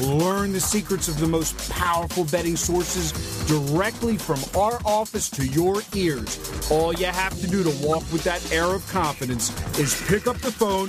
Learn the secrets of the most powerful betting sources directly from our office to your ears. All you have to do to walk with that air of confidence is pick up the phone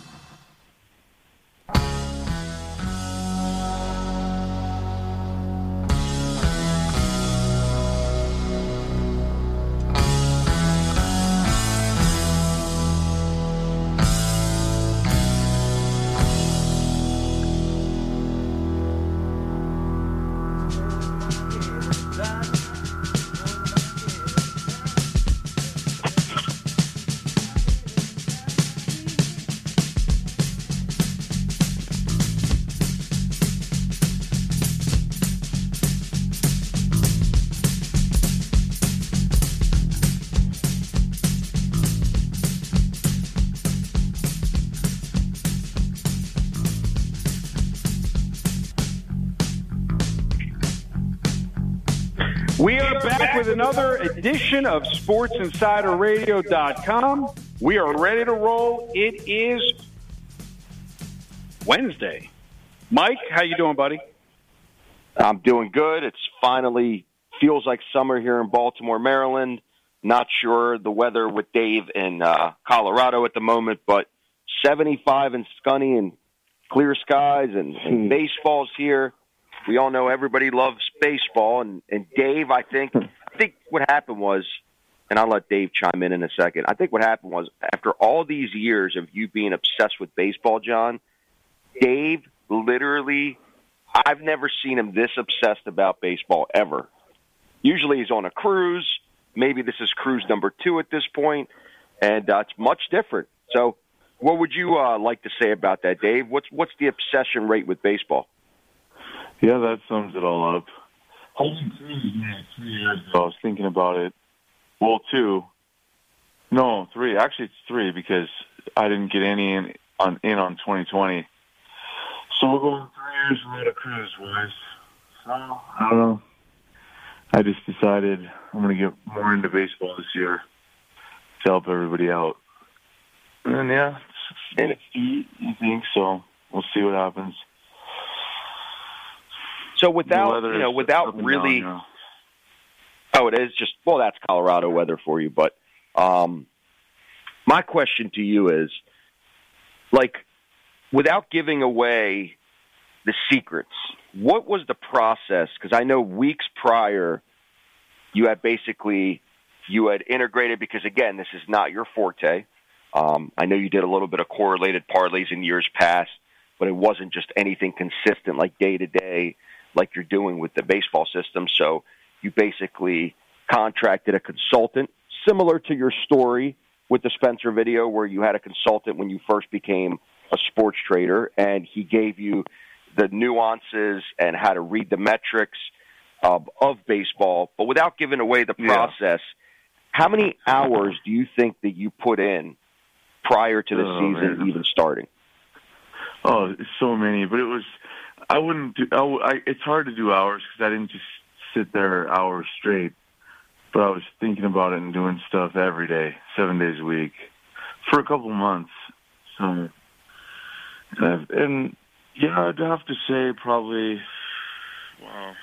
We are back with another edition of SportsInsiderRadio.com. We are ready to roll. It is Wednesday. Mike, how you doing, buddy? I'm doing good. It's finally feels like summer here in Baltimore, Maryland. Not sure the weather with Dave in uh, Colorado at the moment, but 75 and scunny and clear skies and, and baseball's here. We all know everybody loves baseball, and, and Dave, I think, I think what happened was, and I'll let Dave chime in in a second. I think what happened was after all these years of you being obsessed with baseball, John, Dave literally, I've never seen him this obsessed about baseball ever. Usually he's on a cruise. Maybe this is cruise number two at this point, and uh, it's much different. So, what would you uh, like to say about that, Dave? What's what's the obsession rate with baseball? Yeah, that sums it all up. Holding three, three years ago, I was thinking about it. Well, two. No, three. Actually, it's three because I didn't get any in on in on 2020. So we're going three years without a cruise, boys. So I don't know. I just decided I'm going to get more into baseball this year to help everybody out. And yeah, it's, it's you think so? We'll see what happens. So without you know, without really, down oh, it is just well, that's Colorado weather for you. But um, my question to you is, like, without giving away the secrets, what was the process? Because I know weeks prior, you had basically you had integrated because again, this is not your forte. Um, I know you did a little bit of correlated parlays in years past, but it wasn't just anything consistent like day to day, like you're doing with the baseball system. So you basically contracted a consultant, similar to your story with the Spencer video, where you had a consultant when you first became a sports trader, and he gave you the nuances and how to read the metrics of, of baseball, but without giving away the Yeah. process. How many hours do you think that you put in prior to the Oh, season man. even starting? Oh, so many, but it was. I wouldn't do. I, I, it's hard to do hours because I didn't just sit there hours straight. But I was thinking about it and doing stuff every day, seven days a week, for a couple months. So, and, and yeah, I'd have to say probably, wow,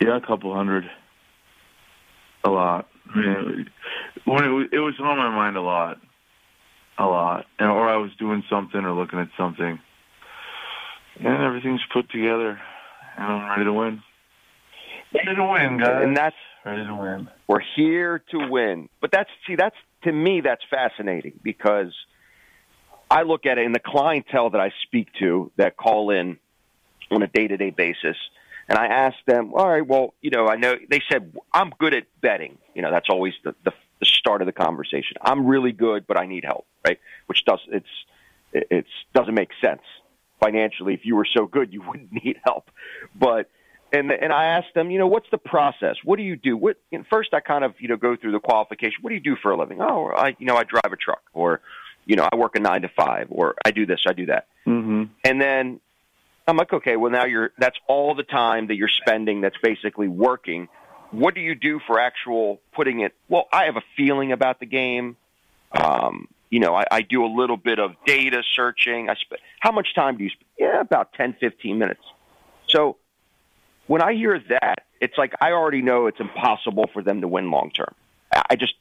yeah, a couple hundred, a lot. I mean, when it it was on my mind a lot a lot, and, or I was doing something or looking at something, and everything's put together, and I'm ready to win. Ready to win, guys. And that's ready to win. We're here to win. But that's see, that's to me, that's fascinating because I look at it in the clientele that I speak to that call in on a day to day basis. And I ask them, all right, well, you know, I know they said I'm good at betting. You know, that's always the, the, the start of the conversation. I'm really good, but I need help, right? Which does it's it's doesn't make sense financially. If you were so good, you wouldn't need help. But and and I asked them, you know, what's the process? What do you do? What and first I kind of you know go through the qualification. What do you do for a living? Oh, I you know I drive a truck, or you know I work a nine to five, or I do this, I do that. Mm-hmm. And then I'm like, okay, well now you're that's all the time that you're spending that's basically working. What do you do for actual putting it? Well, I have a feeling about the game. Um, you know, I, I do a little bit of data searching. I sp- how much time do you spend? Yeah, about 10, 15 minutes. So when I hear that, it's like I already know it's impossible for them to win long term. I just,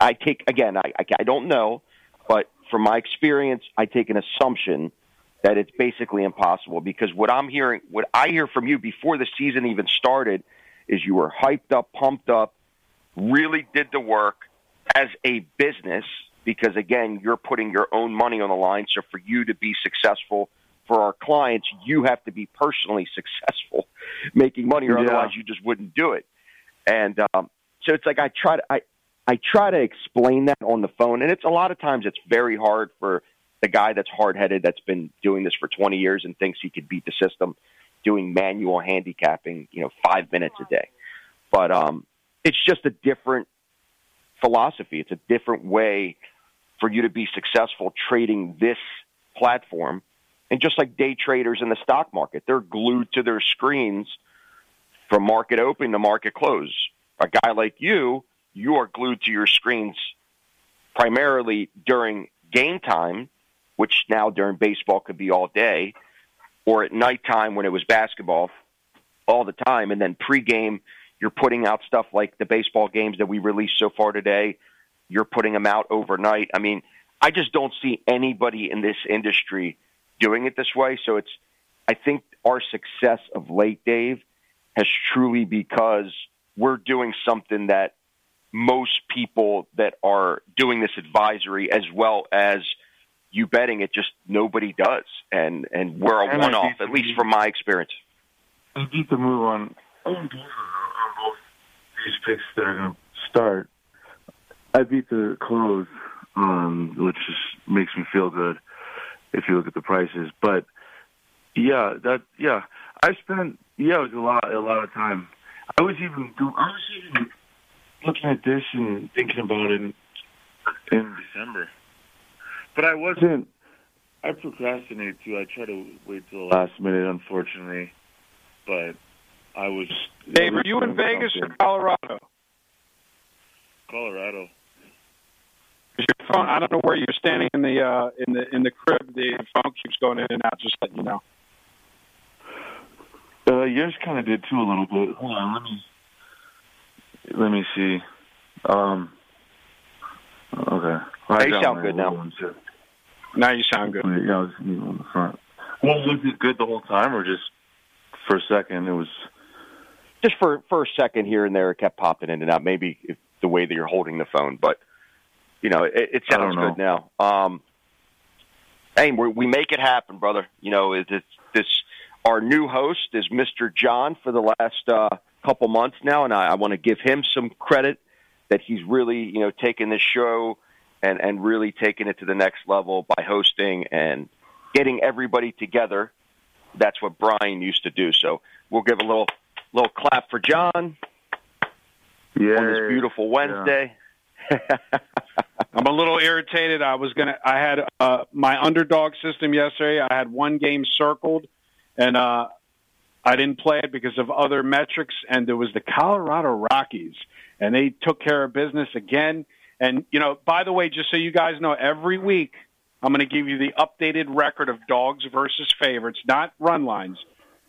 I take again, I, I, I don't know, but from my experience, I take an assumption that it's basically impossible because what I'm hearing, what I hear from you before the season even started, is you were hyped up, pumped up, really did the work as a business because again, you're putting your own money on the line. So for you to be successful for our clients, you have to be personally successful making money, or Yeah. otherwise you just wouldn't do it. And um, so it's like I try to I I try to explain that on the phone, and it's a lot of times it's very hard for the guy that's hard headed that's been doing this for 20 years and thinks he could beat the system doing manual handicapping, you know, five minutes a day. But um, it's just a different philosophy. It's a different way for you to be successful trading this platform. And just like day traders in the stock market, they're glued to their screens from market open to market close. A guy like you, you are glued to your screens primarily during game time, which now during baseball could be all day, or at nighttime when it was basketball all the time. And then pregame, you're putting out stuff like the baseball games that we released so far today. You're putting them out overnight. I mean, I just don't see anybody in this industry doing it this way. So it's, I think our success of late, Dave, has truly because we're doing something that most people that are doing this advisory as well as you betting it just nobody does and and we're a And one off at least from my experience I beat the move on on both, on both these picks that are going to start. I beat the close, um, which just makes me feel good if you look at the prices. But yeah, that yeah, I spent yeah, it was a lot a lot of time. I was even do I was even looking at this and thinking about it in, in December, but I wasn't. I procrastinated too. I try to wait till the last minute, unfortunately but I was. Dave, are you in Vegas or Colorado? Colorado. 'Cause your phone, I don't know where you're standing in the uh, in the in the crib. The phone keeps going in and out. Just letting you know. Uh, yours kind of did too a little bit. Hold on, let me let me see. Um, okay. I They got sound good now. one, too. Now you sound good. Yeah, I was on the front. Well, was it good the whole time, or just for a second? It was. just for for a second here and there it kept popping in and out maybe if the way that you're holding the phone but you know it, it sounds good now. Um hey we we make it happen brother. You know it's this our new host is mr john for the last uh couple months now and i, I want to give him some credit that he's really you know taken this show and and really taking it to the next level by hosting and getting everybody together. That's what brian used to do. So we'll give a little little clap for john Yeah. on this beautiful Wednesday. I'm a little irritated. I was gonna. I had uh, my underdog system yesterday. I had one game circled, and uh, I didn't play it because of other metrics. And there was the Colorado Rockies, and they took care of business again. And you know, by the way, just so you guys know, every week I'm going to give you the updated record of dogs versus favorites, not run lines,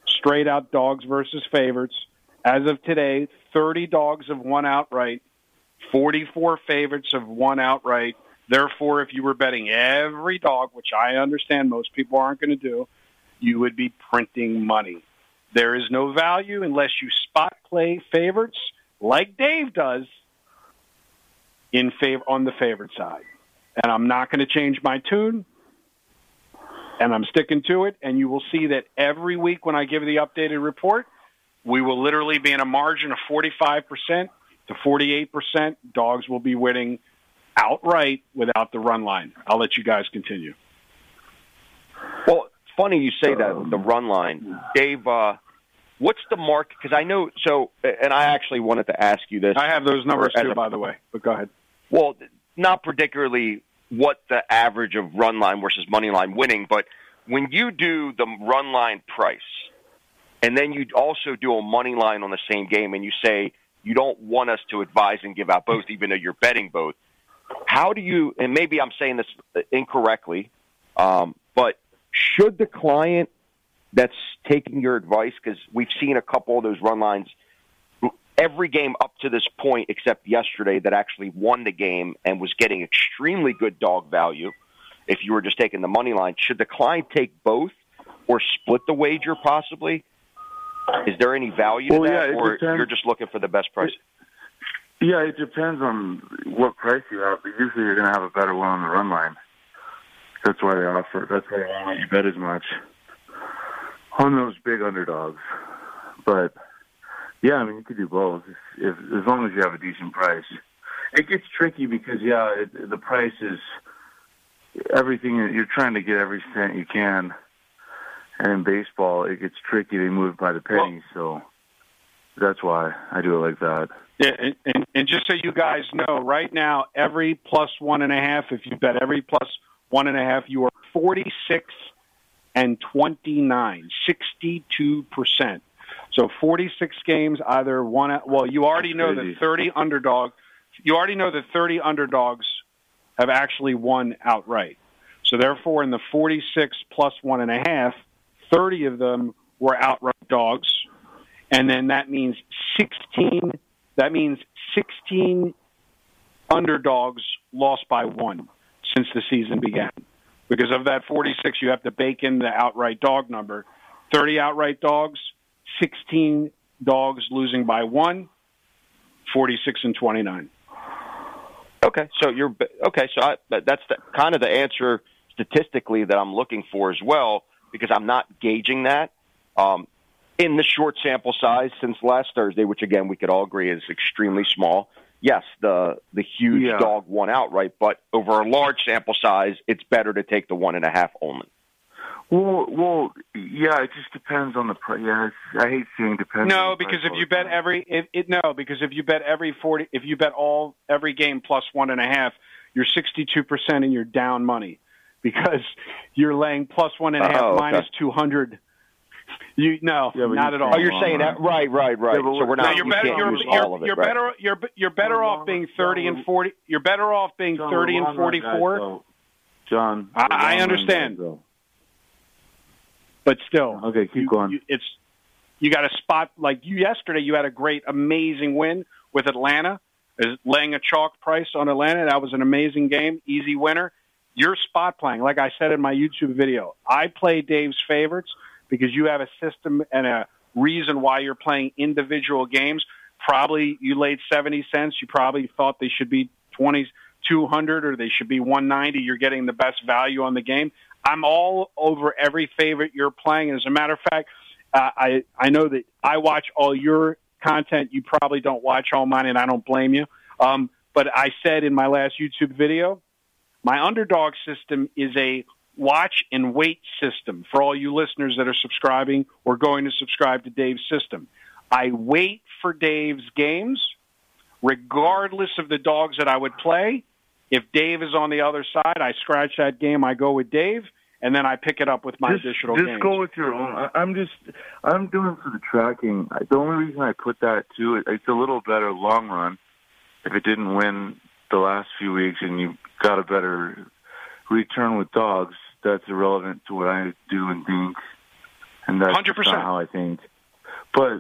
straight out dogs versus favorites. As of today, 30 dogs have won outright. 44 favorites have won outright. Therefore, if you were betting every dog, which I understand most people aren't going to do, you would be printing money. There is no value unless you spot play favorites like Dave does in favor on the favorite side. And I'm not going to change my tune. and I'm sticking to it. And you will see that every week when I give the updated report, we will literally be in a margin of 45% to 48%. Dogs will be winning outright without the run line. I'll let you guys continue. Well, funny you say that the run line, Dave. Uh, what's the mark? Because I know so, and I actually wanted to ask you this. I have those numbers too, a- by the way. But go ahead. Well, not particularly what the average of run line versus money line winning, but when you do the run line price, and then you also do a money line on the same game, and you say you don't want us to advise and give out both, even though you're betting both. How do you? And maybe I'm saying this incorrectly, um, but should the client that's taking your advice, because we've seen a couple of those run lines every game up to this point, except yesterday, that actually won the game and was getting extremely good dog value. If you were just taking the money line, should the client take both or split the wager possibly? Is there any value to Well, that, yeah, or depends. you're just looking for the best price? Yeah, it depends on what price you have, but usually you're going to have a better one on the run line. That's why they offer. That's why they won't let you bet as much on those big underdogs. But yeah, I mean you could do both if, if as long as you have a decent price. It gets tricky because yeah, it, the price is everything. You're trying to get every cent you can, and in baseball it gets tricky. They move by the penny, so that's why I do it like that. Yeah, and, and, and just so you guys know, right now, every plus one and a half, if you bet every plus one and a half, you are 46 and 29, 62%. So 46 games, either one, well, you already know that 30 underdog, you already know that 30 underdogs have actually won outright. So therefore, in the 46 plus one and a half, 30 of them were outright dogs. And then that means 16 that means 16 underdogs lost by one since the season began. Because of that 46, you have to bake in the outright dog number. 30 outright dogs, 16 dogs losing by one, 46 and 29. Okay, so you're okay. So I, that's the, kind of the answer statistically that I'm looking for as well, because I'm not gauging that um, in the short sample size since last Thursday, which again we could all agree is extremely small. Yes, the the huge Yeah. dog won outright, but over a large sample size, it's better to take the one and a half only. Well, well, yeah, it just depends on the price. Yeah, I hate saying depends. on No, the because price if you bet time. every if it no, because if you bet every 40 if you bet all every game plus one and a half, you're 62% and you're down money because you're laying plus one and a half Oh, okay. minus 200. You no, Yeah, not you at all. Oh, you're saying that right, right, right. Yeah, so we're No, not. you're you better. You're, you're, it, you're right? better. You're you're better Well, off being thirty and forty. You're better off being John, thirty and long run guys, forty-four. John, I- I understand. guys. But still, Okay, keep you- going. you- it's you got a spot like you yesterday. You had a great, amazing win with Atlanta, is laying a chalk price on Atlanta. That was an amazing game, easy winner. You're spot playing, like I said in my YouTube video. I play Dave's favorites because you have a system and a reason why you're playing individual games. Probably you laid seventy cents. You probably thought they should be twenty two hundred or they should be one ninety. You're getting the best value on the game. I'm all over every favorite you're playing. As a matter of fact, uh, I I know that I watch all your content. You probably don't watch all mine, and I don't blame you. Um, but I said in my last YouTube video, my underdog system is a watch and wait system for all you listeners that are subscribing or going to subscribe to Dave's system. I wait for Dave's games, regardless of the dogs that I would play. If Dave is on the other side, I scratch that game. I go with Dave, and then I pick it up with my just, additional just games. go with your own. I, I'm just, I'm doing for the tracking. I- The only reason I put that too, it, it's a little better long run. If it didn't win the last few weeks and you got a better return with dogs, that's irrelevant to what I do and think, and that's 100%. not how I think. But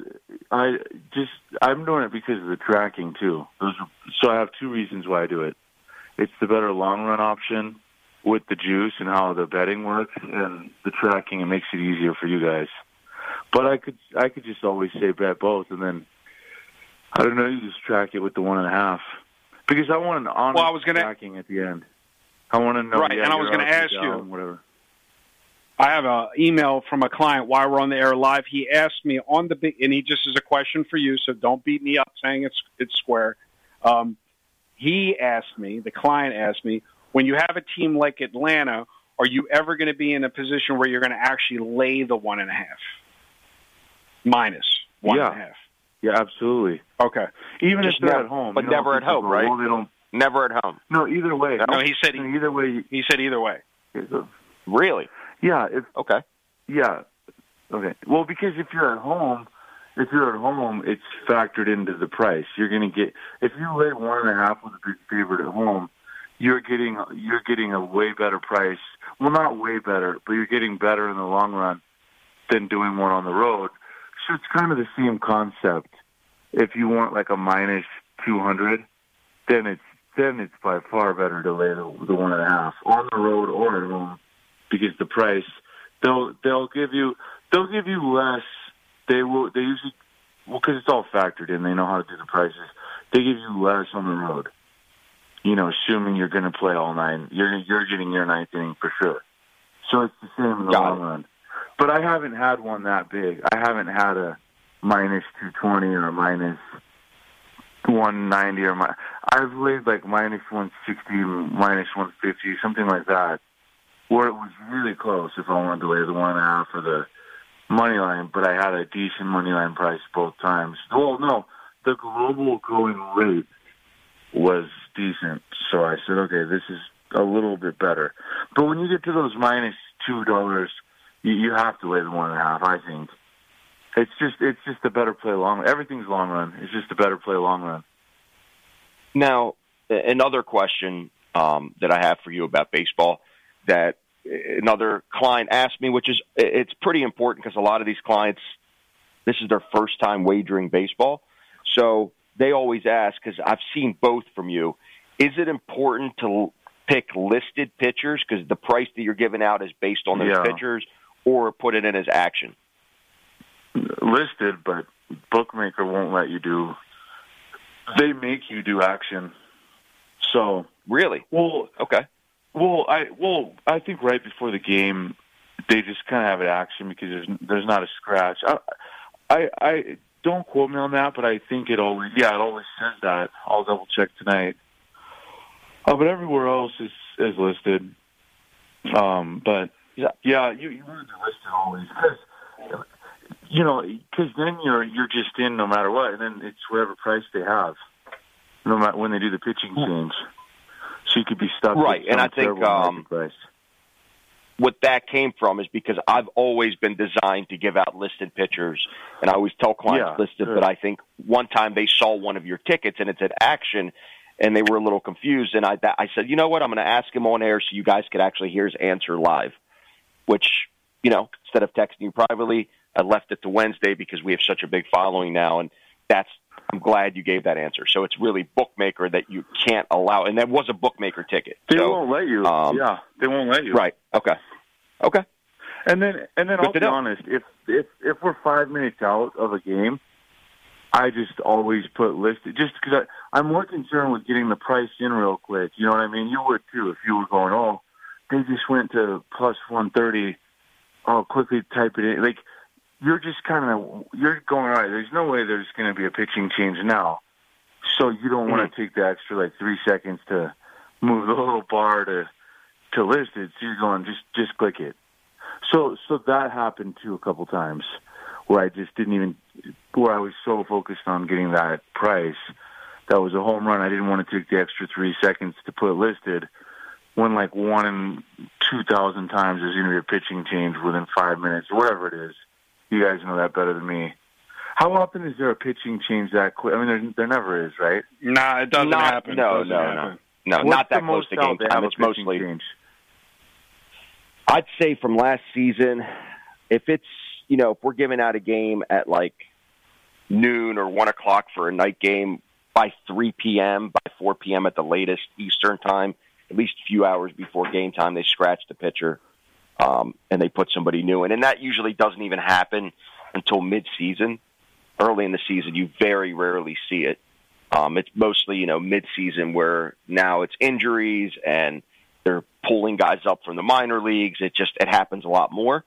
I just, I'm doing it because of the tracking too. Those, so I have two reasons why I do it. It's the better long run option with the juice and how the betting works and the tracking. It makes it easier for you guys. But I could I could just always say bet both, and then I don't know. You just track it with the one and a half because I want an honest Well, I was gonna- tracking at the end. I want to know. Right, yeah, and I was gonna ask you're you. whatever. I have an email from a client while we're on the air live. He asked me on the big, and he just is a question for you, so don't beat me up saying it's it's square. Um, he asked me, the client asked me, when you have a team like Atlanta, are you ever going to be in a position where you're going to actually lay the one and a half, minus one yeah. and a half? Yeah, absolutely. Okay. Even Just if they're never- at home, but never at home, right? Well, they don't. Never at home. No, either way. No, he said he, either way. he said either way. Really? Yeah, if Okay. Yeah. Okay. Well, because if you're at home, if you're at home, it's factored into the price. You're going to get if you lay one and a half with a big favorite at home, you're getting you're getting a way better price. Well, not way better, but you're getting better in the long run than doing one on the road. So it's kind of the same concept. If you want like a minus two hundred, then it's then it's by far better to lay the, the one and a half on the road or at home because the price they'll they'll give you they'll give you less. They will they usually well because it's all factored in. They know how to do the prices. They give you less on the road. You know, assuming you're going to play all nine, you're you're getting your ninth inning for sure. So it's the same in the Got long it. run. But I haven't had one that big. I haven't had a minus two twenty or a minus one ninety or my. I've laid like minus one sixty, minus one fifty, something like that where it was really close if I wanted to lay the one half or the money line, but I had a decent money line price both times. Well, no, the global going rate was decent, so I said, okay, this is a little bit better. But when you get to those minus two dollars, you, you have to lay the one and a half. I think it's just it's just a better play long. Everything's long run. It's just a better play long run. Now, another question um, that I have for you about baseball that another client asked me, which is it's pretty important because a lot of these clients, this is their first time wagering baseball, so they always ask because I've seen both from you. Is it important to pick listed pitchers because the price that you're giving out is based on those Yeah. pitchers, or put it in as action? listed, but bookmaker won't let you do. They make you do action. So, Really? well, Okay. well, I well, I think right before the game, they just kind of have it action because there's there's not a scratch. I, I, I don't quote me on that, but I think it always, yeah, it always says that. I'll double check tonight. Uh, but everywhere else is is listed. Um, but Yeah. yeah, you you to be listed always because you know because then you're you're just in no matter what, and then it's whatever price they have, no matter when they do the pitching change. So you could be stuck, Right, and I think, um, price. what that came from is because I've always been designed to give out listed pitchers, and I always tell clients Yeah, listed. sure. But I think one time they saw one of your tickets and it said action, and they were a little confused. And I, I said, you know what? I'm going to ask him on air so you guys could actually hear his answer live. Which, you know, instead of texting you privately, I left it to Wednesday because we have such a big following now, and that's. I'm glad you gave that answer. So it's really bookmaker that you can't allow, and that was a bookmaker ticket. They so, won't let you. um, yeah, they won't let you. Right. Okay. Okay. And then, and then Good I'll be know. honest. If if if we're five minutes out of a game, I just always put listed just because I'm more concerned with getting the price in real quick. You know what I mean? You would too if you were going. Oh, they just went to plus one thirty. I'll quickly type it in. Like you're just kind of you're going. All right, there's no way there's going to be a pitching change now, so you don't want to mm-hmm. take the extra like three seconds to move the little bar to to list it. So you're going just just click it. So so that happened too a couple times where I just didn't even where I was so focused on getting that price that was a home run. I didn't want to take the extra three seconds to put listed when like one in two thousand times there's going to be a pitching change within five minutes or whatever it is. You guys know that better than me. How often is there a pitching change that quick? I mean, there, there never is, right? Nah, it doesn't Not- happen. no, It doesn't no, happen. No, What's not the that close most to game time. It's mostly change? I'd say from last season, if it's you know if we're giving out a game at like noon or one o'clock for a night game by three p.m. by four p.m. at the latest Eastern time, at least a few hours before game time, they scratch the pitcher um, and they put somebody new in, and that usually doesn't even happen until mid-season. Early in the season, you very rarely see it. Um, it's mostly you know mid-season where now it's injuries and they're pulling guys up from the minor leagues. It just it happens a lot more.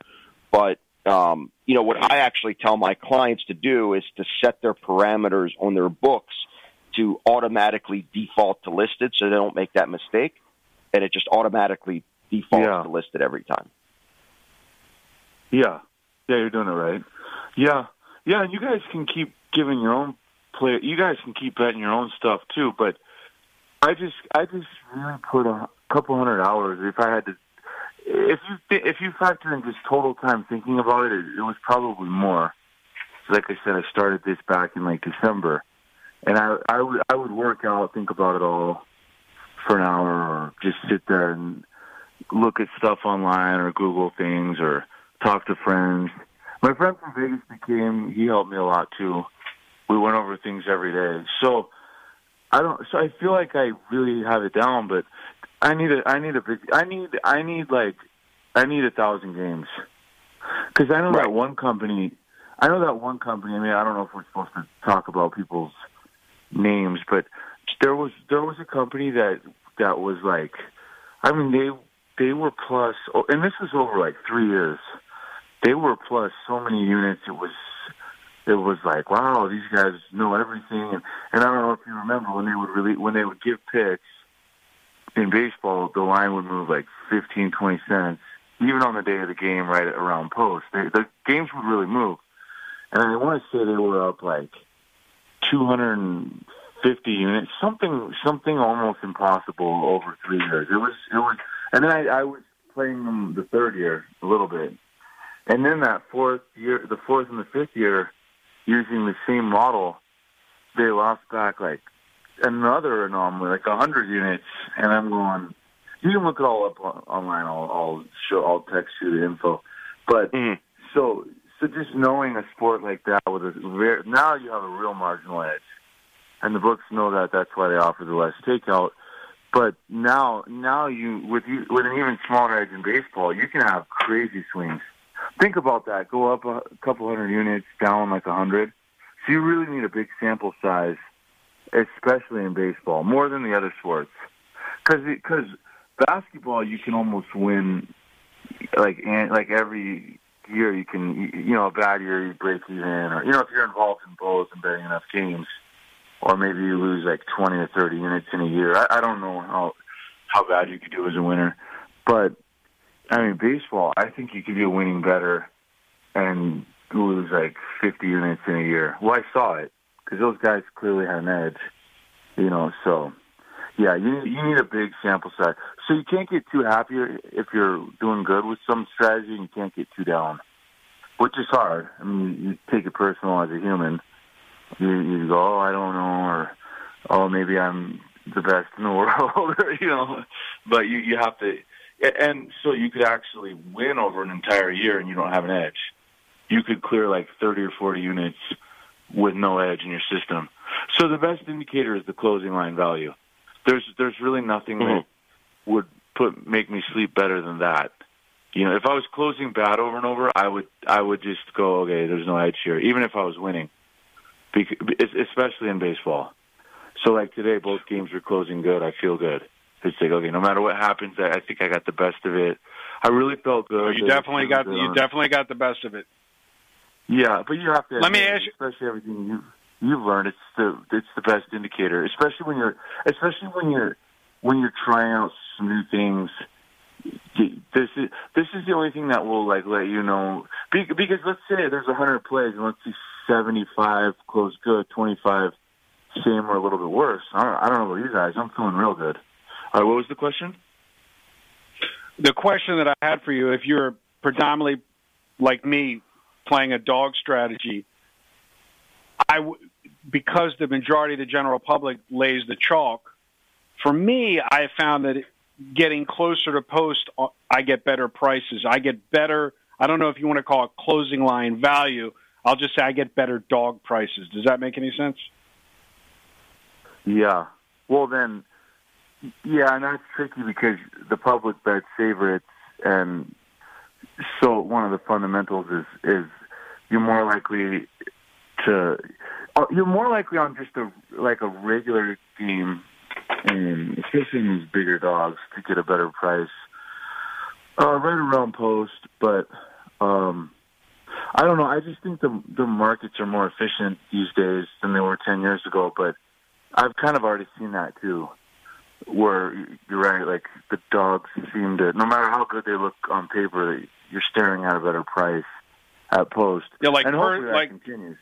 But um, you know what I actually tell my clients to do is to set their parameters on their books to automatically default to listed, so they don't make that mistake, and it just automatically defaults Yeah. to listed every time. Yeah, yeah, you're doing it right. Yeah, yeah, and you guys can keep giving your own play. You guys can keep betting your own stuff too. But I just, I just really put a couple hundred hours. If I had to, if you if you factor in just total time thinking about it, it, it was probably more. Like I said, I started this back in like December, and I I would I would work out, think about it all for an hour, or just sit there and look at stuff online or Google things or talk to friends. My friend from Vegas became he helped me a lot too. We went over things every day. So I don't so I feel like I really have it down, but I need a I need a big I need I need like I need a thousand games. Cuz I know Right. that one company I know that one company, I mean I don't know if we're supposed to talk about people's names, but there was there was a company that that was like I mean they they were oh, and this was over like 3 years they were plus so many units. It was it was like wow, these guys know everything. And, and I don't know if you remember when they would really when they would give picks in baseball, the line would move like fifteen, twenty cents, even on the day of the game, right around post. They, the games would really move. And I want to say they were up like two hundred and fifty units, something something almost impossible over three years. It was it was, and then I, I was playing them the third year a little bit. And then that fourth year, the fourth and the fifth year, using the same model, they lost back like another anomaly, like a hundred units. And I'm going, you can look it all up on, online. I'll, I'll show, I'll text you the info. But Mhm. so, so just knowing a sport like that with a very, now you have a real marginal edge, and the books know that. That's why they offer the less takeout. But now, now you with you with an even smaller edge in baseball, you can have crazy swings. Think about that. Go up a couple hundred units, down like a hundred. So you really need a big sample size, especially in baseball, more than the other sports. Because because basketball, you can almost win like like every year. You can you know a bad year you break even, or you know if you're involved in both and betting enough games, or maybe you lose like twenty or thirty units in a year. I, I don't know how how bad you could do as a winner, but I mean baseball. I think you could be a winning better and lose like fifty units in a year. Well, I saw it because those guys clearly had an edge, you know. So yeah, you you need a big sample size. So you can't get too happy if you're doing good with some strategy, and you can't get too down, which is hard. I mean, you take it personal as a human. You you go, oh, I don't know, or oh, maybe I'm the best in the world, or, you know. But you you have to, and so you could actually win over an entire year, and you don't have an edge. You could clear like thirty or forty units with no edge in your system. So the best indicator is the closing line value. There's there's really nothing that mm-hmm. would put make me sleep better than that. You know, if I was closing bad over and over, I would I would just go, okay, there's no edge here, even if I was winning, especially in baseball. So like today, both games were closing good. I feel good. It's like okay, no matter what happens, I, think I got the best of it. I really felt good. Oh, you definitely got you on- definitely got the best of it. yeah, but you have to. Let me ask you- especially everything you you've learned. It's the it's the best indicator, especially when you're especially when you're when you're trying out some new things. This is this is the only thing that will like let you know be- because let's say there's a hundred plays and let's see seventy five close good, twenty five same or a little bit worse. I don't, I don't know about you guys. I'm feeling real good. All right, what was the question? The question that I had for you, if you're predominantly like me playing a dog strategy, I w- because the majority of the general public lays the chalk. For me, I found that getting closer to post, uh, I get better prices. I get better. I don't know if you want to call it closing line value. I'll just say I get better dog prices. Does that make any sense? Yeah. Well, then, yeah, and that's tricky because the public bets favorites, and so one of the fundamentals is is you're more likely to uh, you're more likely on just a like a regular game, and especially in these bigger dogs to get a better price Uh, right around post, but um, I don't know. I just think the the markets are more efficient these days than they were ten years ago. But I've kind of already seen that too, where you're right. Like the dogs seem to, no matter how good they look on paper, you're staring at a better price at post. Yeah, like and per, that like continues.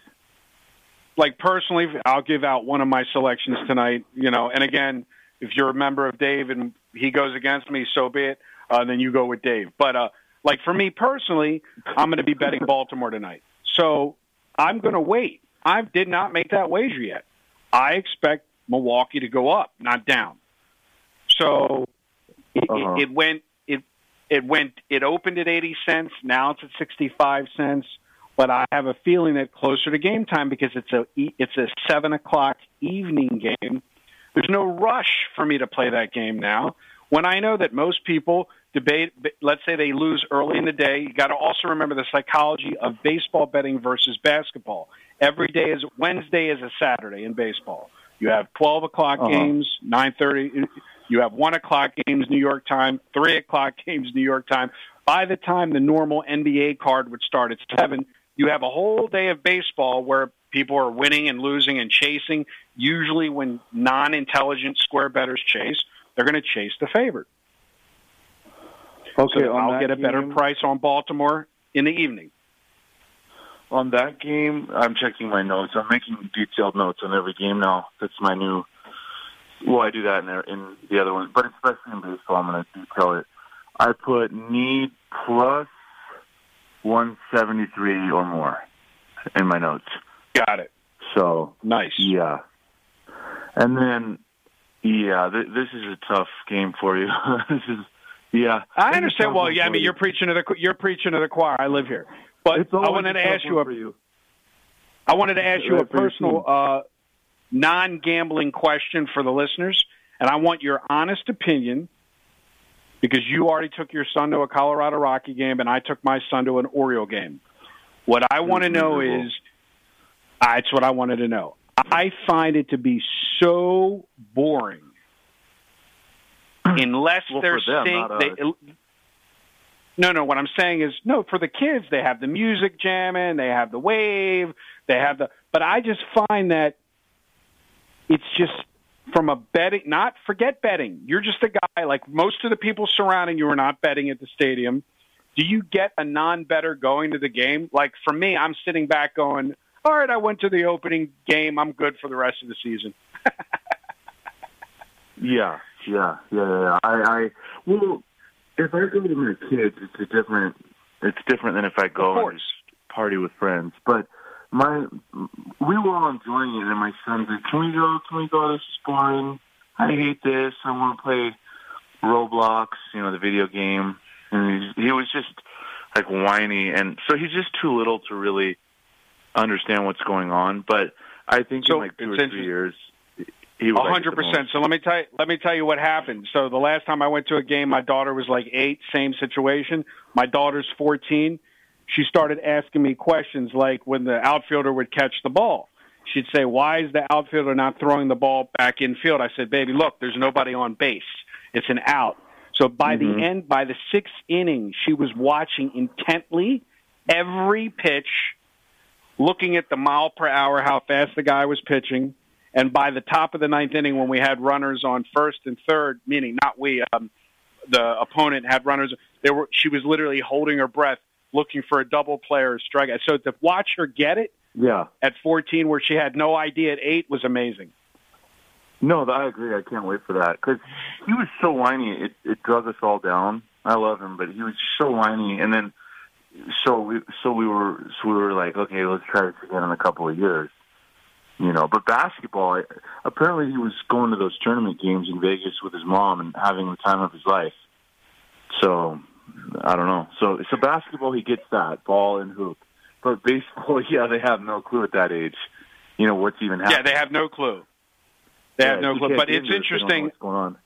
like personally, I'll give out one of my selections tonight. You know, and again, if you're a member of Dave and he goes against me, so be it. Uh, then you go with Dave. But uh, like for me personally, I'm going to be betting Baltimore tonight. So I'm going to wait. I did not make that wager yet. I expect Milwaukee to go up, not down. So it, Uh-huh. it, it went. It it went. It opened at 80 cents. Now it's at 65 cents. But I have a feeling that closer to game time because it's a e- it's a seven o'clock evening game. There's no rush for me to play that game now. When I know that most people debate, let's say they lose early in the day, you got to also remember the psychology of baseball betting versus basketball. Every day is Wednesday is a Saturday in baseball. You have 12 o'clock Uh-huh. games, 9:30. You have one o'clock games New York time, three o'clock games New York time. By the time the normal NBA card would start at seven, you have a whole day of baseball where people are winning and losing and chasing. Usually, when non-intelligent square bettors chase, they're going to chase the favorite. Okay, so I'll get a better game- price on Baltimore in the evening. On that game, I'm checking my notes. I'm making detailed notes on every game now. That's my new. Well, I do that in, there, in the other one, but especially in baseball, I'm going to detail it. I put need plus 173 or more in my notes. Got it. So Nice. yeah, and then yeah, th- this is a tough game for you. this is yeah. I understand. Well, yeah, I mean, you. you're preaching to the you're preaching to the choir. I live here, but I wanted to ask you a you. I wanted to ask you a Right, for your personal, uh, non-gambling question for the listeners, and I want your honest opinion because you already took your son to a Colorado Rocky game, and I took my son to an Oriole game. What I want to know is, that's what I wanted to know. I find it to be so boring unless Well, they're them, sing- they, no, no. What I'm saying is, no. For the kids, they have the music jamming, they have the wave, they have the. But I just find that it's just from a betting. Not forget betting. You're just a guy like most of the people surrounding you are not betting at the stadium. Do you get a non-better going to the game? Like for me, I'm sitting back going, "All right, I went to the opening game. I'm good for the rest of the season." Yeah, yeah, yeah, yeah. I, I, well, if I go with my kids, it's a different. It's different than if I go and just party with friends. But my, we were all enjoying it, and my son's like, "Can we go? Can we go? This is boring. I hate this. I want to play Roblox. You know, the video game." And he, he was just like whiny, and so he's just too little to really understand what's going on. But I think So in like two or three years, hundred percent. So let me tell you, let me tell you what happened. So the last time I went to a game, my daughter was like eight. Same situation. My daughter's fourteen. She started asking me questions like when the outfielder would catch the ball. She'd say, "Why is the outfielder not throwing the ball back in field?" I said, "Baby, look, there's nobody on base. It's an out." So by Mhm. the end, by the sixth inning, she was watching intently every pitch, looking at the mile per hour, how fast the guy was pitching. And by the top of the ninth inning, when we had runners on first and third, meaning not we, um, the opponent had runners. They were. She was literally holding her breath, looking for a double play or a strikeout. So to watch her get it Yeah. at 14, where she had no idea at eight, was amazing. No, I agree. I can't wait for that because he was so whiny. It it drug us all down. I love him, but he was so whiny. And then so we so we were so we were like, okay, let's try this again in a couple of years. You know, but basketball. I- Apparently, he was going to those tournament games in Vegas with his mom and having the time of his life. So I don't know. So so basketball, he gets that ball and hoop. But baseball, yeah, they have no clue at that age. You know what's even happening. Yeah, they have no clue. They have no clue. But it's into it if they don't know interesting. What's going on?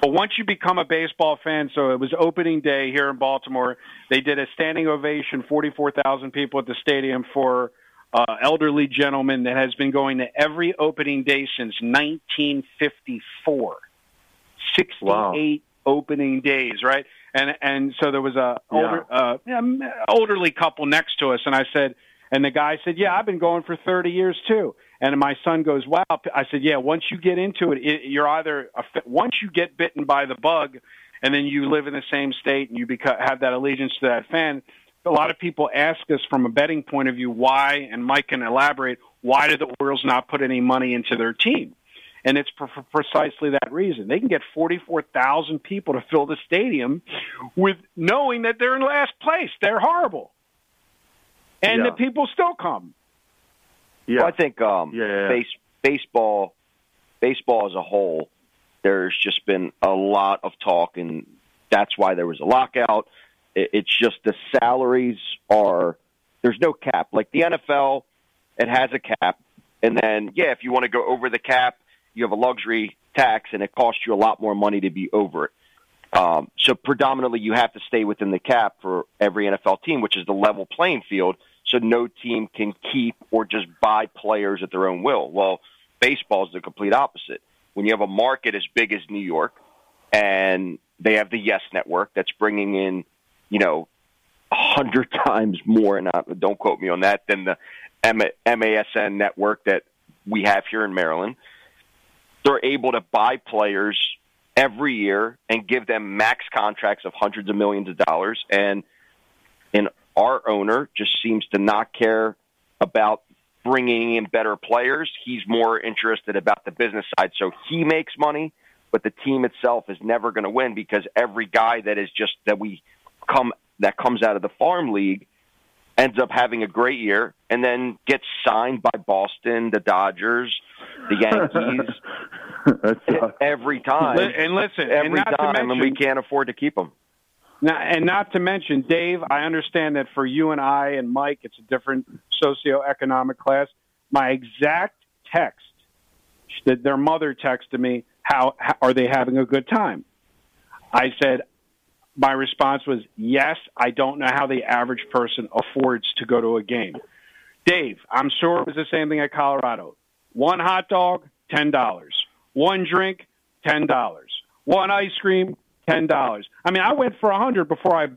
But once you become a baseball fan, so it was opening day here in Baltimore. They did a standing ovation, 44,000 people at the stadium for uh, elderly gentleman that has been going to every opening day since 1954. 68 Wow. opening days, right? and and so there was a older uh, yeah, elderly couple next to us, and I said, and the guy said, "Yeah, I've been going for 30 years too." And my son goes, "Wow!" I said, "Yeah, once you get into it, it you're either a, once you get bitten by the bug, and then you live in the same state and you become, have that allegiance to that fan." A lot of people ask us from a betting point of view why, and Mike can elaborate. Why do the Orioles not put any money into their team? And it's for, for precisely that reason. They can get 44,000 people to fill the stadium with knowing that they're in last place. They're horrible. And Yeah. the people still come. Yeah. Well, I think um, Yeah, yeah, yeah. base, baseball, baseball as a whole, there's just been a lot of talk, and that's why there was a lockout. It, it's just the salaries are there's no cap. Like the NFL, it has a cap, and then yeah, if you want to go over the cap, you have a luxury tax, and it costs you a lot more money to be over it. Um, so predominantly, you have to stay within the cap for every NFL team, which is the level playing field. So no team can keep or just buy players at their own will. Well, baseball is the complete opposite. When you have a market as big as New York, and they have the Yes Network that's bringing in, you know, a hundred times more. And uh, don't quote me on that than the MASN network that we have here in Maryland. They're able to buy players every year and give them max contracts of hundreds of millions of dollars. And and our owner just seems to not care about bringing in better players. He's more interested about the business side. So he makes money, but the team itself is never going to win because every guy that is just that we come that comes out of the farm league ends up having a great year and then gets signed by Boston, the Dodgers, the Yankees every time. And listen, and every not to time, and we can't afford to keep them. Now, and not to mention, Dave, I understand that for you and I and Mike, it's a different socioeconomic class. My exact text that their mother texted me, how, how are they having a good time? I said, my response was, yes, I don't know how the average person affords to go to a game. Dave, I'm sure it was the same thing at Colorado. One hot dog, $10. One drink, $10. One ice cream, $10. I mean, I went for a 100 before I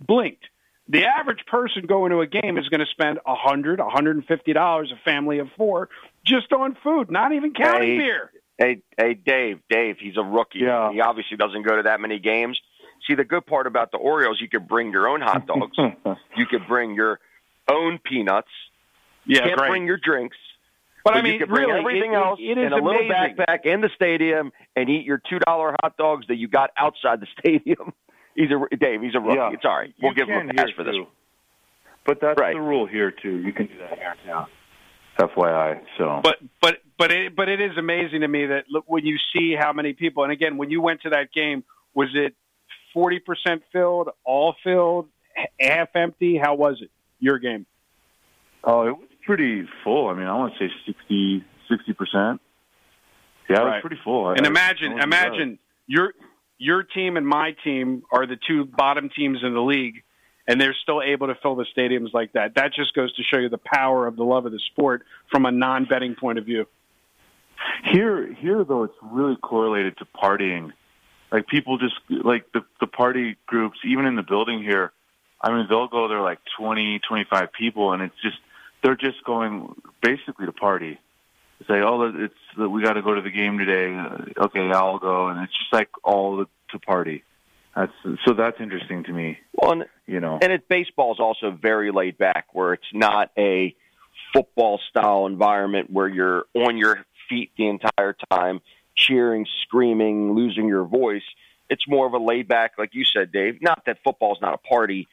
blinked. The average person going to a game is going to spend a hundred, a hundred and fifty dollars, A family of four just on food, not even counting Hey, beer. Hey, hey, Dave, Dave, he's a rookie. Yeah. He obviously doesn't go to that many games. See, the good part about the Orioles, you could bring your own hot dogs. you could bring your own peanuts. Yeah, Can't great. bring your drinks. but I you mean, could bring really, everything it- else it is in a little amazing. backpack in the stadium and eat your two dollar hot dogs that you got outside the stadium. He's a Dave. He's a rookie. Yeah. It's all right. We'll you give him can a pass here, for this. too. But that's Right. the rule here too. You can do that here now. FYI. So But but but it but it is amazing to me that look, when you see how many people, and again, when you went to that game, was it forty percent filled, all filled, half empty? How was it? Your game? oh, it was pretty full. I mean, I want to say 60 percent. Yeah, it was pretty full. And I- imagine, I imagine your your team and my team are the two bottom teams in the league, and they're still able to fill the stadiums like that. That just goes to show you the power of the love of the sport from a non-betting point of view. Here, here though, it's really correlated to partying. Like people just like the the party groups, even in the building here. I mean, they'll go there like twenty, twenty five people, and it's just they're just going basically to party. Say, oh, it's we got to go to the game today. Okay, I'll go, and it's just like all the, to party. That's so that's interesting to me. Well, and, You know, and it baseball is also very laid back, where it's not a football style environment where you're on your feet the entire time, cheering, screaming, losing your voice. It's more of a laid back, like you said, Dave. Not that football's not a party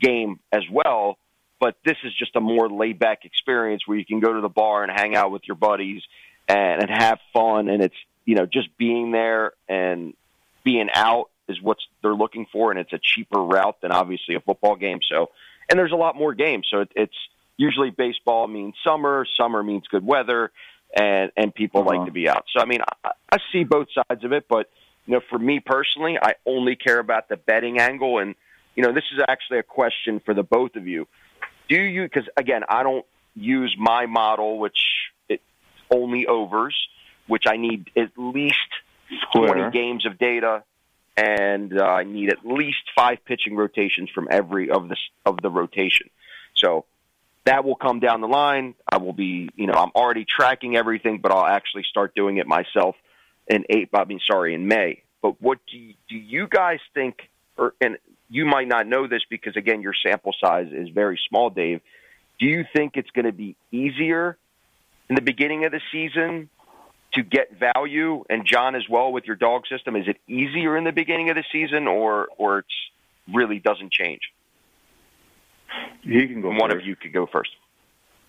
game as well, but this is just a more laid back experience where you can go to the bar and hang out with your buddies and, and have fun. And it's you know just being there and being out is what they're looking for, and it's a cheaper route than obviously a football game. So, and there's a lot more games. So it, it's usually baseball means summer, summer means good weather, and and people Uh-huh. like to be out. So I mean, I, I see both sides of it, but you know, for me personally, I only care about the betting angle, and you know, this is actually a question for the both of you. Do you? Because again, I don't use my model, which it's only overs, which I need at least Square. 20 games of data and uh, I need at least five pitching rotations from every of the of the rotation. So that will come down the line. I will be, you know, I'm already tracking everything, but I'll actually start doing it myself in eight. I mean, sorry, in May. But what do you, do you guys think? Or and you might not know this because again, your sample size is very small, Dave. Do you think it's going to be easier in the beginning of the season to get value, and John as well with your dog system? Is it easier in the beginning of the season, or or it's really doesn't change? He can go. One first. of you could go first.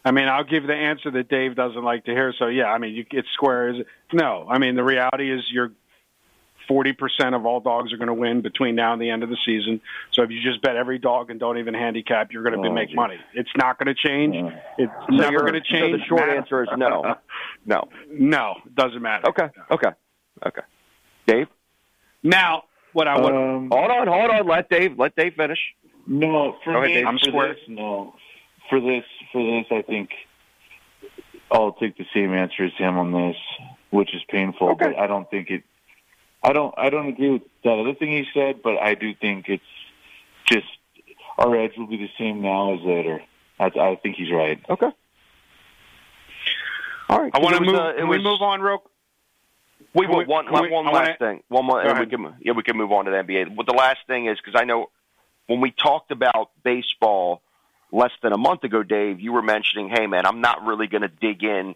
I mean, I'll give the answer that Dave doesn't like to hear. So yeah, I mean, you, it's square. Is it? no? I mean, the reality is you're forty percent of all dogs are going to win between now and the end of the season. So if you just bet every dog and don't even handicap, you're going to Oh, make geez. money. It's not going to change. Yeah. It's So never going to change. So the short Matt- answer is no. No. no, doesn't matter. Okay. Okay. Okay. Dave, Now, what I would Um, hold on, hold on. Let Dave let Dave finish. No, for Go ahead, me, Dave. I'm for square. this, no. For this, for this, I think I'll take the same answer as him on this, which is painful. Okay. But I don't think it. I don't. I don't agree with that other thing he said, but I do think it's just our edge will be the same now as later. I, I think he's right. Okay. All right. I want to move. uh, it can we was- move on real? We Can will we- one we- one I last wanna- thing. One more, Go and we can yeah we can move on to the NBA. But the last thing is because I know when we talked about baseball less than a month ago, Dave, you were mentioning, hey man, I'm not really going to dig in.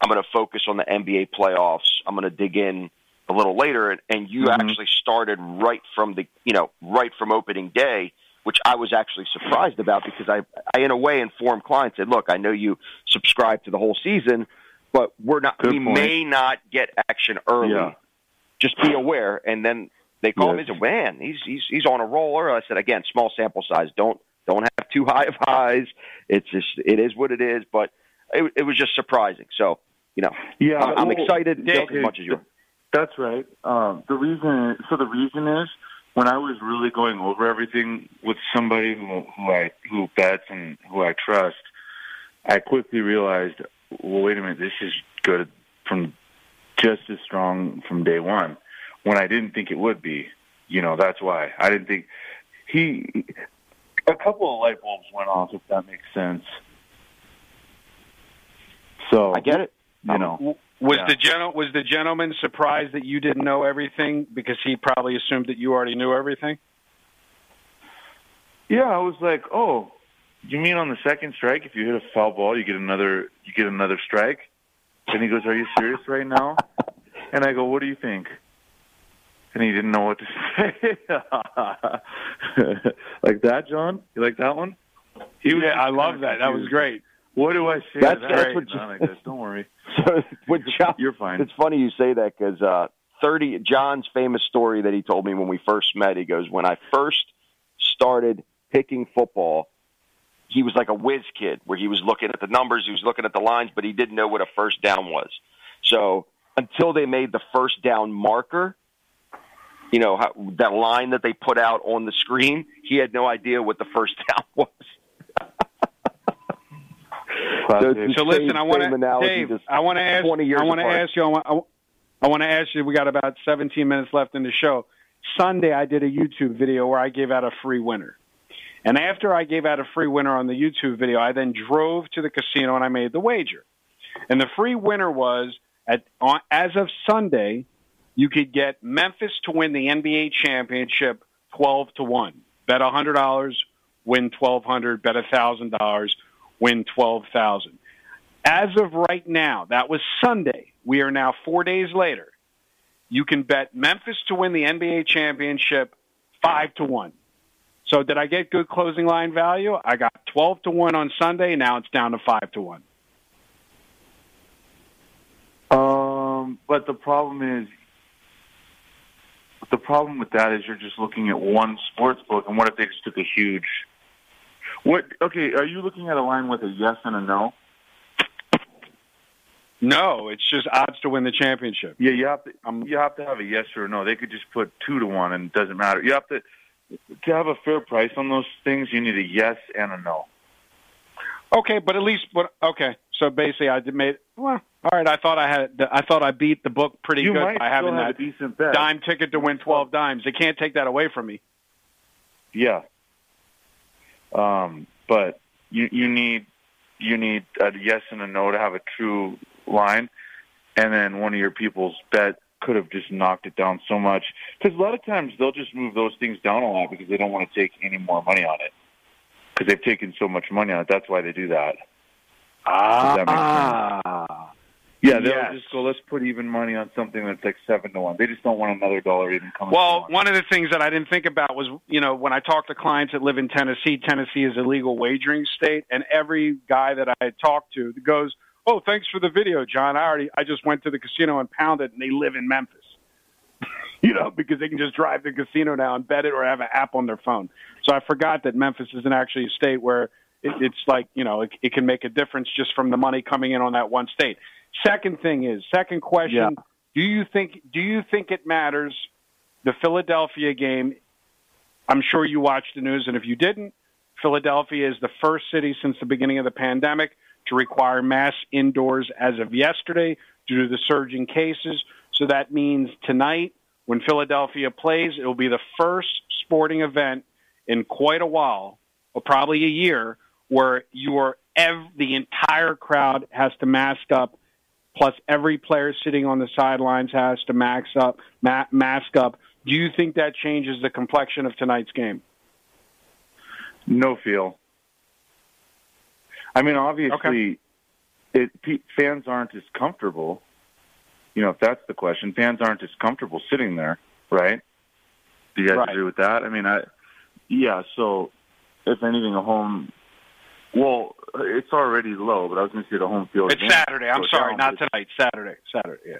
I'm going to focus on the NBA playoffs. I'm going to dig in a little later, and, and you Mhm. actually started right from the you know right from opening day. Which I was actually surprised about because I, I in a way informed clients said, look, I know you subscribe to the whole season, but we're not. Good we point. may not get action early. Yeah. Just be aware. And then they call me Yes. and said, "Man, he's he's he's on a roller." I said, "Again, small sample size. Don't don't have too high of highs. It's just it is what it is." But it, it was just surprising. So you know, Yeah, I'm, I'm well, excited just as much as you. are. That's right. Um, the reason, so the reason is when I was really going over everything with somebody who, who I who bets and who I trust, I quickly realized, well, wait a minute, this is good from just as strong from day one. When I didn't think it would be, you know, that's why I didn't think he. A couple of light bulbs went off, if that makes sense. So I get it. you know. Was Yeah. the gen- was the gentleman surprised that you didn't know everything because he probably assumed that you already knew everything? Yeah, I was like, oh, you mean on the second strike, if you hit a foul ball, you get another, you get another strike? And he goes, are you serious right now? And I go, what do you think? And he didn't know what to say. like that, John? You like that one? He was yeah, I love that. That was great. What do I say? That's- to that's what John, you- I guess, don't worry. So with John, You're fine. It's funny you say that because uh, thirty John's famous story that he told me when we first met. He goes, "When I first started picking football, he was like a whiz kid, where he was looking at the numbers, he was looking at the lines, but he didn't know what a first down was. So until they made the first down marker." You know how, that line that they put out on the screen. He had no idea what the first down was. So listen, I want to Dave. I want to ask. 20 years I want to ask you. I want, I want to ask you. We got about 17 minutes left in the show. Sunday, I did a YouTube video where I gave out a free winner, and after I gave out a free winner on the YouTube video, I then drove to the casino and I made the wager. And the free winner was at on, as of Sunday, you could get Memphis to win the NBA championship 12 to one. Bet $100, win 1200. Bet $1,000, win 12,000. As of right now, that was Sunday. We are now four days later. You can bet Memphis to win the NBA championship five to one. So did I get good closing line value? I got twelve to one on Sunday. Now it's down to five to one. Um, but the problem is, problem with that is you're just looking at one sports book, and what if they just took a huge? What? Okay, are you looking at a line with a yes and a no? No, it's just odds to win the championship. Yeah, you have to. Um, you have to have a yes or a no. They could just put two to one, and it doesn't matter. You have to to have a fair price on those things. You need a yes and a no. Okay, but at least, but okay. So basically, I made well. All right, I thought I had. I thought I beat the book pretty you good by having that a decent bet. dime ticket to win twelve dimes. They can't take that away from me. Yeah. Um, but you you need you need a yes and a no to have a true line, and then one of your people's bet could have just knocked it down so much because a lot of times they'll just move those things down a lot because they don't want to take any more money on it because they've taken so much money on it. That's why they do that. Does that make sense? Ah, Yeah, they'll Yes. just go. Let's put even money on something that's like seven to one. They just don't want another dollar even coming. Well, to one of the things that I didn't think about was, you know, when I talk to clients that live in Tennessee, Tennessee is a legal wagering state, and every guy that I talked to goes, "Oh, thanks for the video, John. I already, I just went to the casino and pounded, and they live in Memphis." you know, because they can just drive to the casino now and bet it or have an app on their phone. So I forgot that Memphis isn't actually a state where it, it's like, you know, it, it can make a difference just from the money coming in on that one state. Second thing is, second question, Yeah. do you think do you think it matters the Philadelphia game? I'm sure you watched the news, and if you didn't, Philadelphia is the first city since the beginning of the pandemic to require mass indoors as of yesterday due to the surging cases. So that means tonight, when Philadelphia plays, it will be the first sporting event in quite a while, or probably a year, where you are ev- the entire crowd has to mask up plus every player sitting on the sidelines has to max up, ma- mask up. Do you think that changes the complexion of tonight's game? No feel. I mean, obviously, it pe- fans aren't as comfortable. You know, if that's the question, fans aren't as comfortable sitting there, right? Do you guys Right. agree with that? I mean, I yeah. So, if anything, a home. Well, it's already low, but I was going to say the home field. It's advantage Saturday. I'm goes sorry, not but tonight. Saturday. Saturday. Yeah.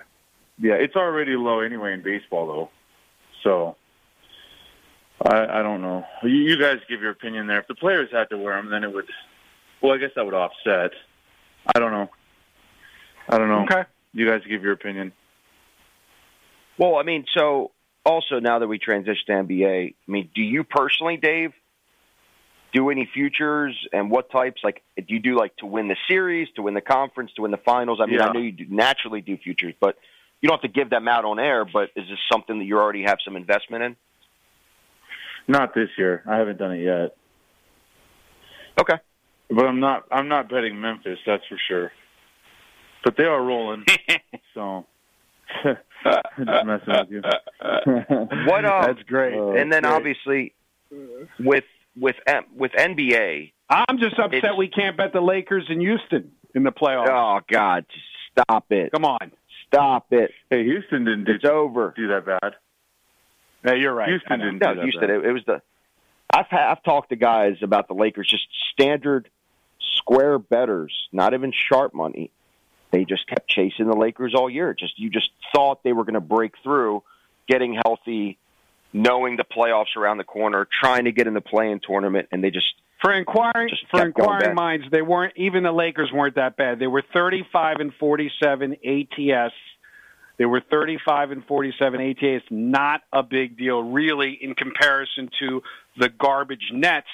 Yeah, it's already low anyway in baseball, though. So, I, I don't know. You, you guys give your opinion there. If the players had to wear them, then it would. Well, I guess that would offset. I don't know. I don't know. Okay. You guys give your opinion. Well, I mean, so also now that we transition to NBA, I mean, do you personally, Dave, do any futures and what types? Like, do you do like to win the series, to win the conference, to win the finals? I mean, Yeah. I know you do naturally do futures, but you don't have to give them out on air. But is this something that you already have some investment in? Not this year. I haven't done it yet. Okay. But I'm not. I'm not betting Memphis. That's for sure. But they are rolling. so. Just messing with you. What, um, That's great. Uh, and then great. obviously with with with NBA. I'm just upset we can't bet the Lakers in Houston in the playoffs. Oh God, just stop it! Come on. Stop it! Hey, Houston didn't do, It's over. do that bad. Hey, you're right. Houston I didn't No, do that Houston. bad. It, it was the. I've ha- I've talked to guys about the Lakers, just standard square betters, not even sharp money. They just kept chasing the Lakers all year. Just you just thought they were going to break through, getting healthy, knowing the playoffs around the corner, trying to get in the play-in tournament, and they just For inquiring Just for inquiring minds, they weren't even the Lakers weren't that bad. They were 35 and 47 ATS. They were 35 and 47 ATS. Not a big deal, really, in comparison to the garbage Nets,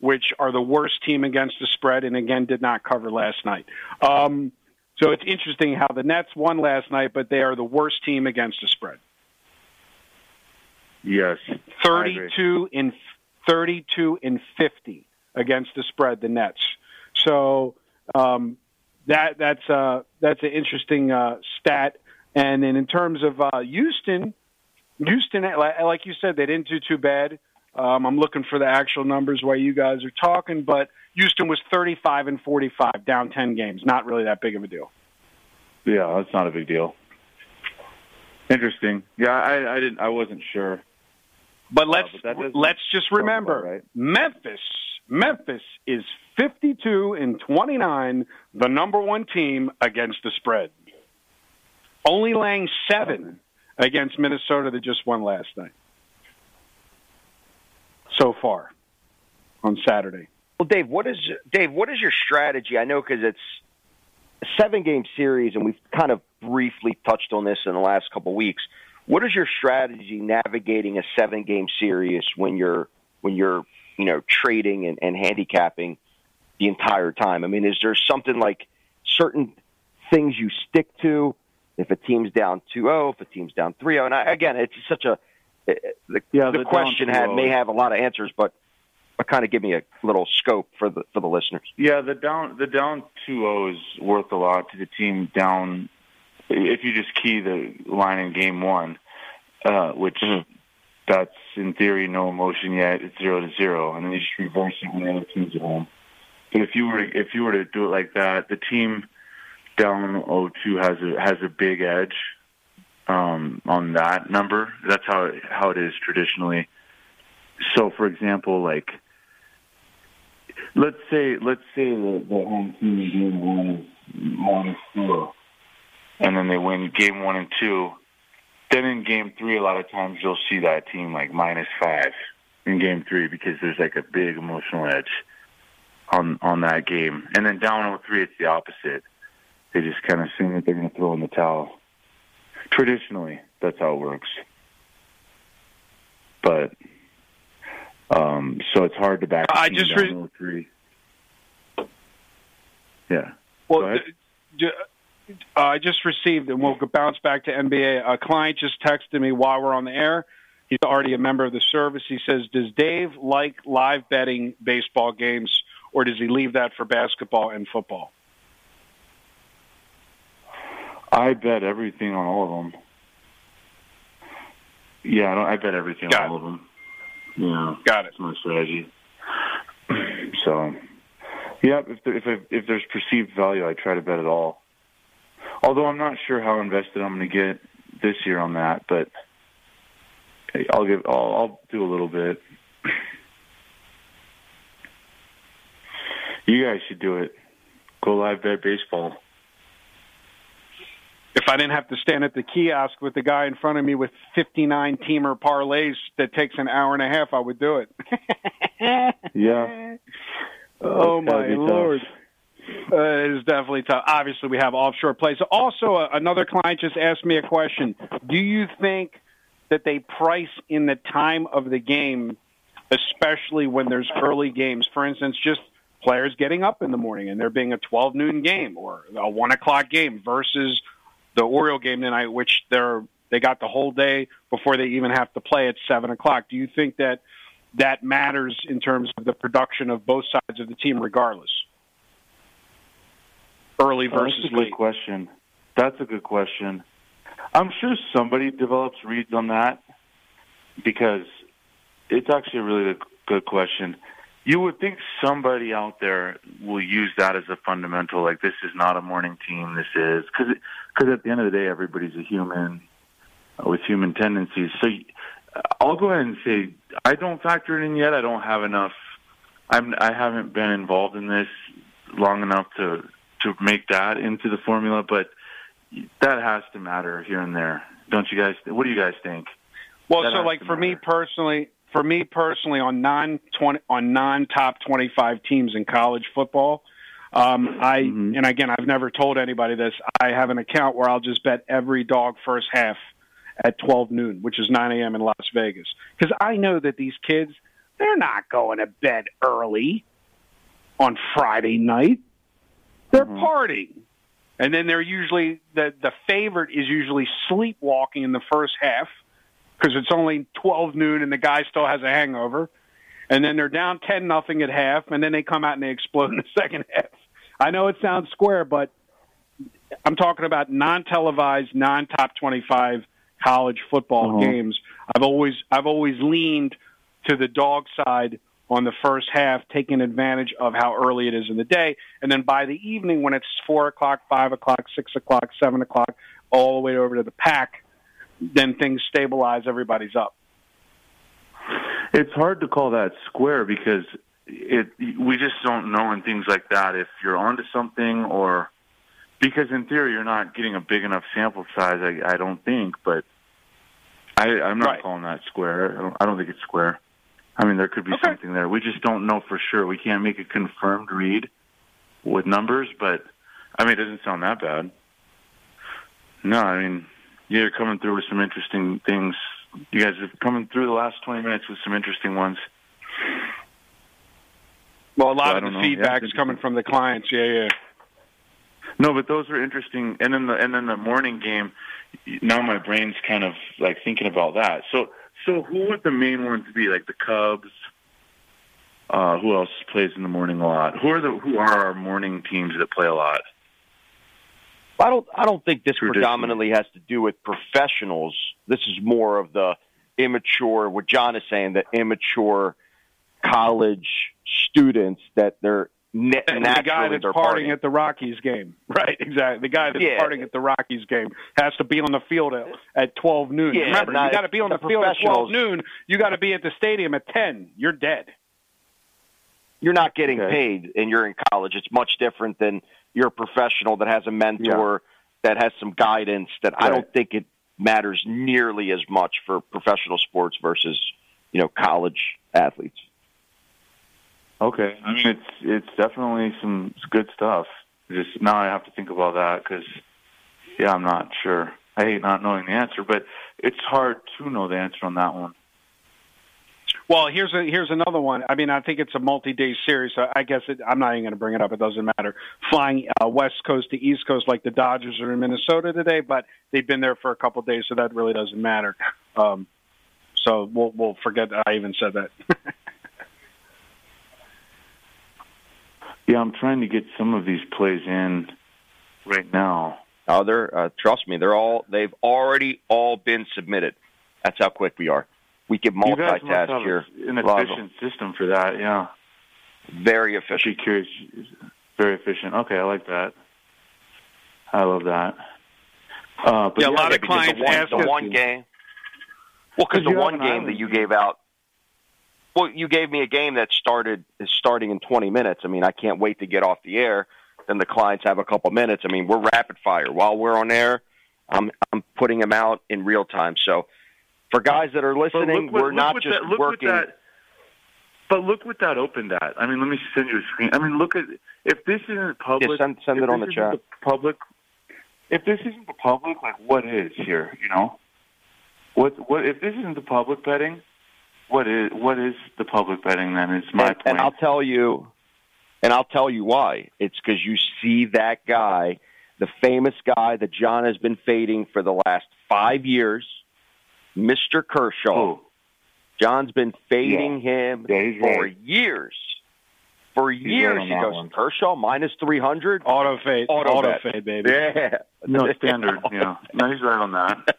which are the worst team against the spread, and again did not cover last night. Um, so it's interesting how the Nets won last night, but they are the worst team against the spread. Yes. 32 in 32 in 50 against the spread, the Nets. So um, that that's uh, that's an interesting uh, stat. And then in terms of uh, Houston, Houston, like you said, they didn't do too bad. Um, I'm looking for the actual numbers while you guys are talking, but Houston was 35 and 45, down 10 games. Not really that big of a deal. Yeah, that's not a big deal. Interesting. Yeah, I, I didn't. I wasn't sure. But let's but let's just remember right. Memphis. Memphis is 52 and 29, the number one team against the spread. Only laying seven against Minnesota that just won last night. So far on Saturday. Well, Dave, what is Dave? What is your strategy? I know because it's a seven-game series, and we've kind of briefly touched on this in the last couple of weeks. What is your strategy navigating a seven-game series when you're when you're you know trading and, and handicapping the entire time? I mean, is there something like certain things you stick to if a team's down 2-0, if a team's down 3-0. And I, again, it's such a eh, the, Yeah, the question had oh. may have a lot of answers, but but kind of give me a little scope for the for the listeners. Yeah, the down the down 2-0 is worth a lot to the team down. If you just key the line in game one, uh, which Mm-hmm. that's in theory no emotion yet. It's zero to zero, and then you just reverse it when the other team's at home. But if you were to, if you were to do it like that, the team down 0-2 has a has a big edge um, on that number. That's how it, how it is traditionally. So, for example, like let's say let's say the, the home team in game one is minus four, and then they win game one and two. Then in game three, a lot of times you'll see that team like minus five in game three because there's like a big emotional edge on on that game. And then down 0-3, it's the opposite. They just kind of assume that they're going to throw in the towel. Traditionally, that's how it works. But um, so it's hard to back. I just down re- 0-3. Yeah. Well, d- d- uh, I just received, and we'll bounce back to NBA. A client just texted me while we're on the air. He's already a member of the service. He says, "Does Dave like live betting baseball games, or does he leave that for basketball and football?" I bet everything on all of them. Yeah, I, don't, I bet everything Got on all of them. Yeah, Got it. that's my strategy. so, yeah, if there, if if there's perceived value, I try to bet it all. Although I'm not sure how invested I'm going to get this year on that, but I'll give I'll, I'll do a little bit. You guys should do it. Go live bet baseball. If I didn't have to stand at the kiosk with the guy in front of me with 59 teamer parlays that takes an hour and a half, I would do it. Yeah. Oh my lord. tough. Uh, it is definitely tough. Obviously, we have offshore plays. Also, uh, another client just asked me a question. Do you think that they price in the time of the game, especially when there's early games? For instance, just players getting up in the morning and there being a 12 noon game or a 1 o'clock game versus the Oriole game tonight, which they're they got the whole day before they even have to play at 7 o'clock. Do you think that that matters in terms of the production of both sides of the team, regardless. Early Oh, versus That's a good late. question. That's a good question. I'm sure somebody develops reads on that because it's actually a really good- good question. You would think somebody out there will use that as a fundamental, like this is not a morning team, this is because because at the end of the day, everybody's a human uh, with human tendencies. So uh, I'll go ahead and say I don't factor it in yet. I don't have enough. I'm I haven't been involved in this long enough to to make that into the formula, but that has to matter here and there, don't you guys? What do you guys think? Well, That so like for me personally, for me personally, on non twenty on non top twenty five teams in college football, um, I Mhm. and again I've never told anybody this. I have an account where I'll just bet every dog first half at twelve noon, which is nine a.m. in Las Vegas, because I know that these kids they're not going to bed early on Friday night. They're Mhm. partying. And then they're usually the the favorite is usually sleepwalking in the first half because it's only twelve noon and the guy still has a hangover. And then they're down ten nothing at half, and then they come out and they explode in the second half. I know it sounds square, but I'm talking about non televised, non top twenty five college football Uh-huh. games. I've always I've always leaned to the dog side on the first half, taking advantage of how early it is in the day. And then by the evening, when it's four o'clock, five o'clock, six o'clock, seven o'clock, all the way over to the Pac, then things stabilize. Everybody's up. It's hard to call that square because it we just don't know in things like that if you're onto something or because in theory you're not getting a big enough sample size. I, I don't think, but I, I'm not Right. calling that square. I don't, I don't think it's square. I mean, there could be Okay. something there. We just don't know for sure. We can't make a confirmed read with numbers, but I mean, it doesn't sound that bad. No, I mean, you're coming through with some interesting things. You guys have coming through the last 20 minutes with some interesting ones. Well, a lot I of the don't know. Yeah, feedback is coming from the clients. Yeah, yeah. No, but those are interesting. And then the and then the morning game. Now my brain's kind of like thinking about that. So so who would the main ones be? Like the Cubs. Uh, who else plays in the morning a lot? Who are the who are our morning teams that play a lot? I don't. I don't think this predominantly has to do with professionals. This is more of the immature. What John is saying, the immature college students that they're na- naturally the guy that's they're partying partying. at the Rockies game, right? Exactly. The guy that's Yeah. partying at the Rockies game has to be on the field at, at twelve noon. Yeah, Remember, not- you got to be on the, the field at twelve noon. You got to be at the stadium at ten. You're dead. You're not getting Okay. paid, and you're in college. It's much different than you're a professional that has a mentor that has some guidance. That I don't think it matters nearly as much for professional sports versus you know college athletes. Okay, I mean it's it's definitely some good stuff. Just now I have to think about that because yeah, I'm not sure. I hate not knowing the answer, but it's hard to know the answer on that one. Well, here's a here's another one. I mean, I think it's a multi-day series. So I guess it, I'm not even going to bring it up. It doesn't matter. Flying uh, west coast to east coast like the Dodgers are in Minnesota today, but they've been there for a couple of days, so that really doesn't matter. Um, so we'll we'll forget I even said that. Yeah, I'm trying to get some of these plays in right now. Oh, they're uh, trust me, they're all they've already all been submitted. That's how quick we are. We can You guys must multitask have here. an Lazo. efficient system for that. Yeah, Very I'd be efficient. curious. Very efficient. Okay, I like that. I love that. Uh, but Yeah, a lot Yeah, of clients the one, ask the us one game. Well, because 'Cause the one game that you gave out. Well, you gave me a game that started is starting in 20 minutes. I mean, I can't wait to get off the air. Then the clients have a couple minutes. I mean, we're rapid fire while we're on air. I'm I'm putting them out in real time. So, for guys that are listening, look we're look not just that, working. That, but look what that opened at. I mean, let me send you a screen. I mean, look at if this isn't public. Yeah, send- send it on the chat. public. If this isn't the public, like what is here? You know, what what if this isn't the public betting? What is what is the public betting then? Is my and, point. and I'll tell you, and I'll tell you why. It's because you see that guy, the famous guy that John has been fading for the last five years, Mr. Kershaw. oh, John's been fading him Yeah, he's for right. years. For years, on he goes one. Kershaw minus three hundred. Auto fade, Auto auto fade, baby. Yeah, no standard. yeah, no, he's right on that.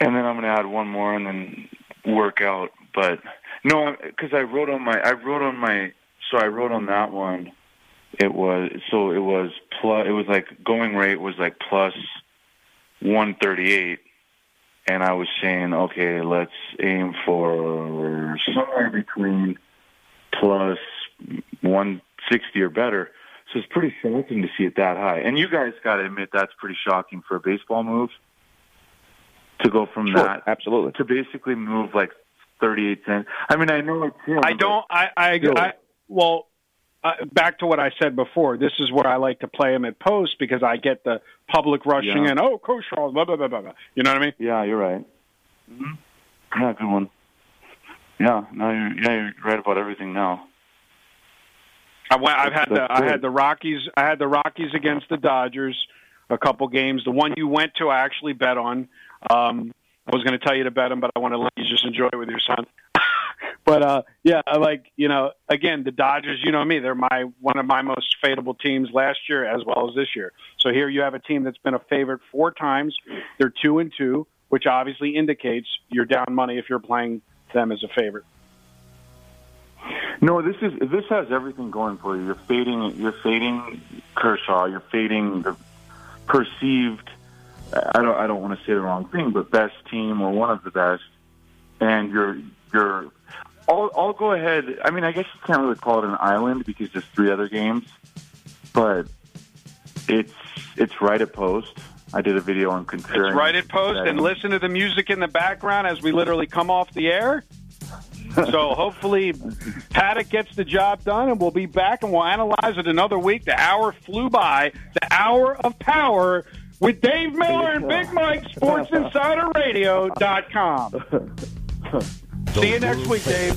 and then I'm going to add one more and then work out. But no, because I wrote on my I wrote on my so I wrote on that one. It was so it was plus it was like going rate was like plus one thirty eight, and I was saying okay, let's aim for somewhere between plus one sixty or better. So it's pretty shocking to see it that high. And you guys got to admit that's pretty shocking for a baseball move to go from sure, that absolutely. to basically move like 38 cents. I mean, I know it's him, I don't. I. I. Still. I well, uh, back to what I said before. This is where I like to play him at post because I get the public rushing Yeah. in. Oh, Kershaw, blah blah blah blah. blah. You know what I mean? Yeah, you're right. Mm-hmm. Yeah, good one. Yeah, no, you're, yeah, you're right about everything now. I went, I've had the That's I had the Rockies I had the Rockies against the Dodgers a couple games. The one you went to I actually bet on. Um I was going to tell you to bet him, but I want to let you just enjoy it with your son. but uh yeah, I like, you know, again, the Dodgers, you know me, they're my one of my most favorable teams last year as well as this year. So here you have a team that's been a favorite four times. They're 2 and 2, which obviously indicates you're down money if you're playing them as a favorite. No, this is this has everything going for you. You're fading. You're fading Kershaw. You're fading the perceived. I don't. I don't want to say the wrong thing, but best team or one of the best. And you're you're. I'll I'll go ahead. I mean, I guess you can't really call it an island because there's three other games, but it's it's right at post. I did a video on comparing. It's right at post and listen to the music in the background as we literally come off the air. So hopefully Paddack gets the job done and we'll be back and we'll analyze it another week. The hour flew by. The hour of power with Dave Miller and Big Mike, Sports Insider SportsInsiderRadio.com. See you next week, Dave.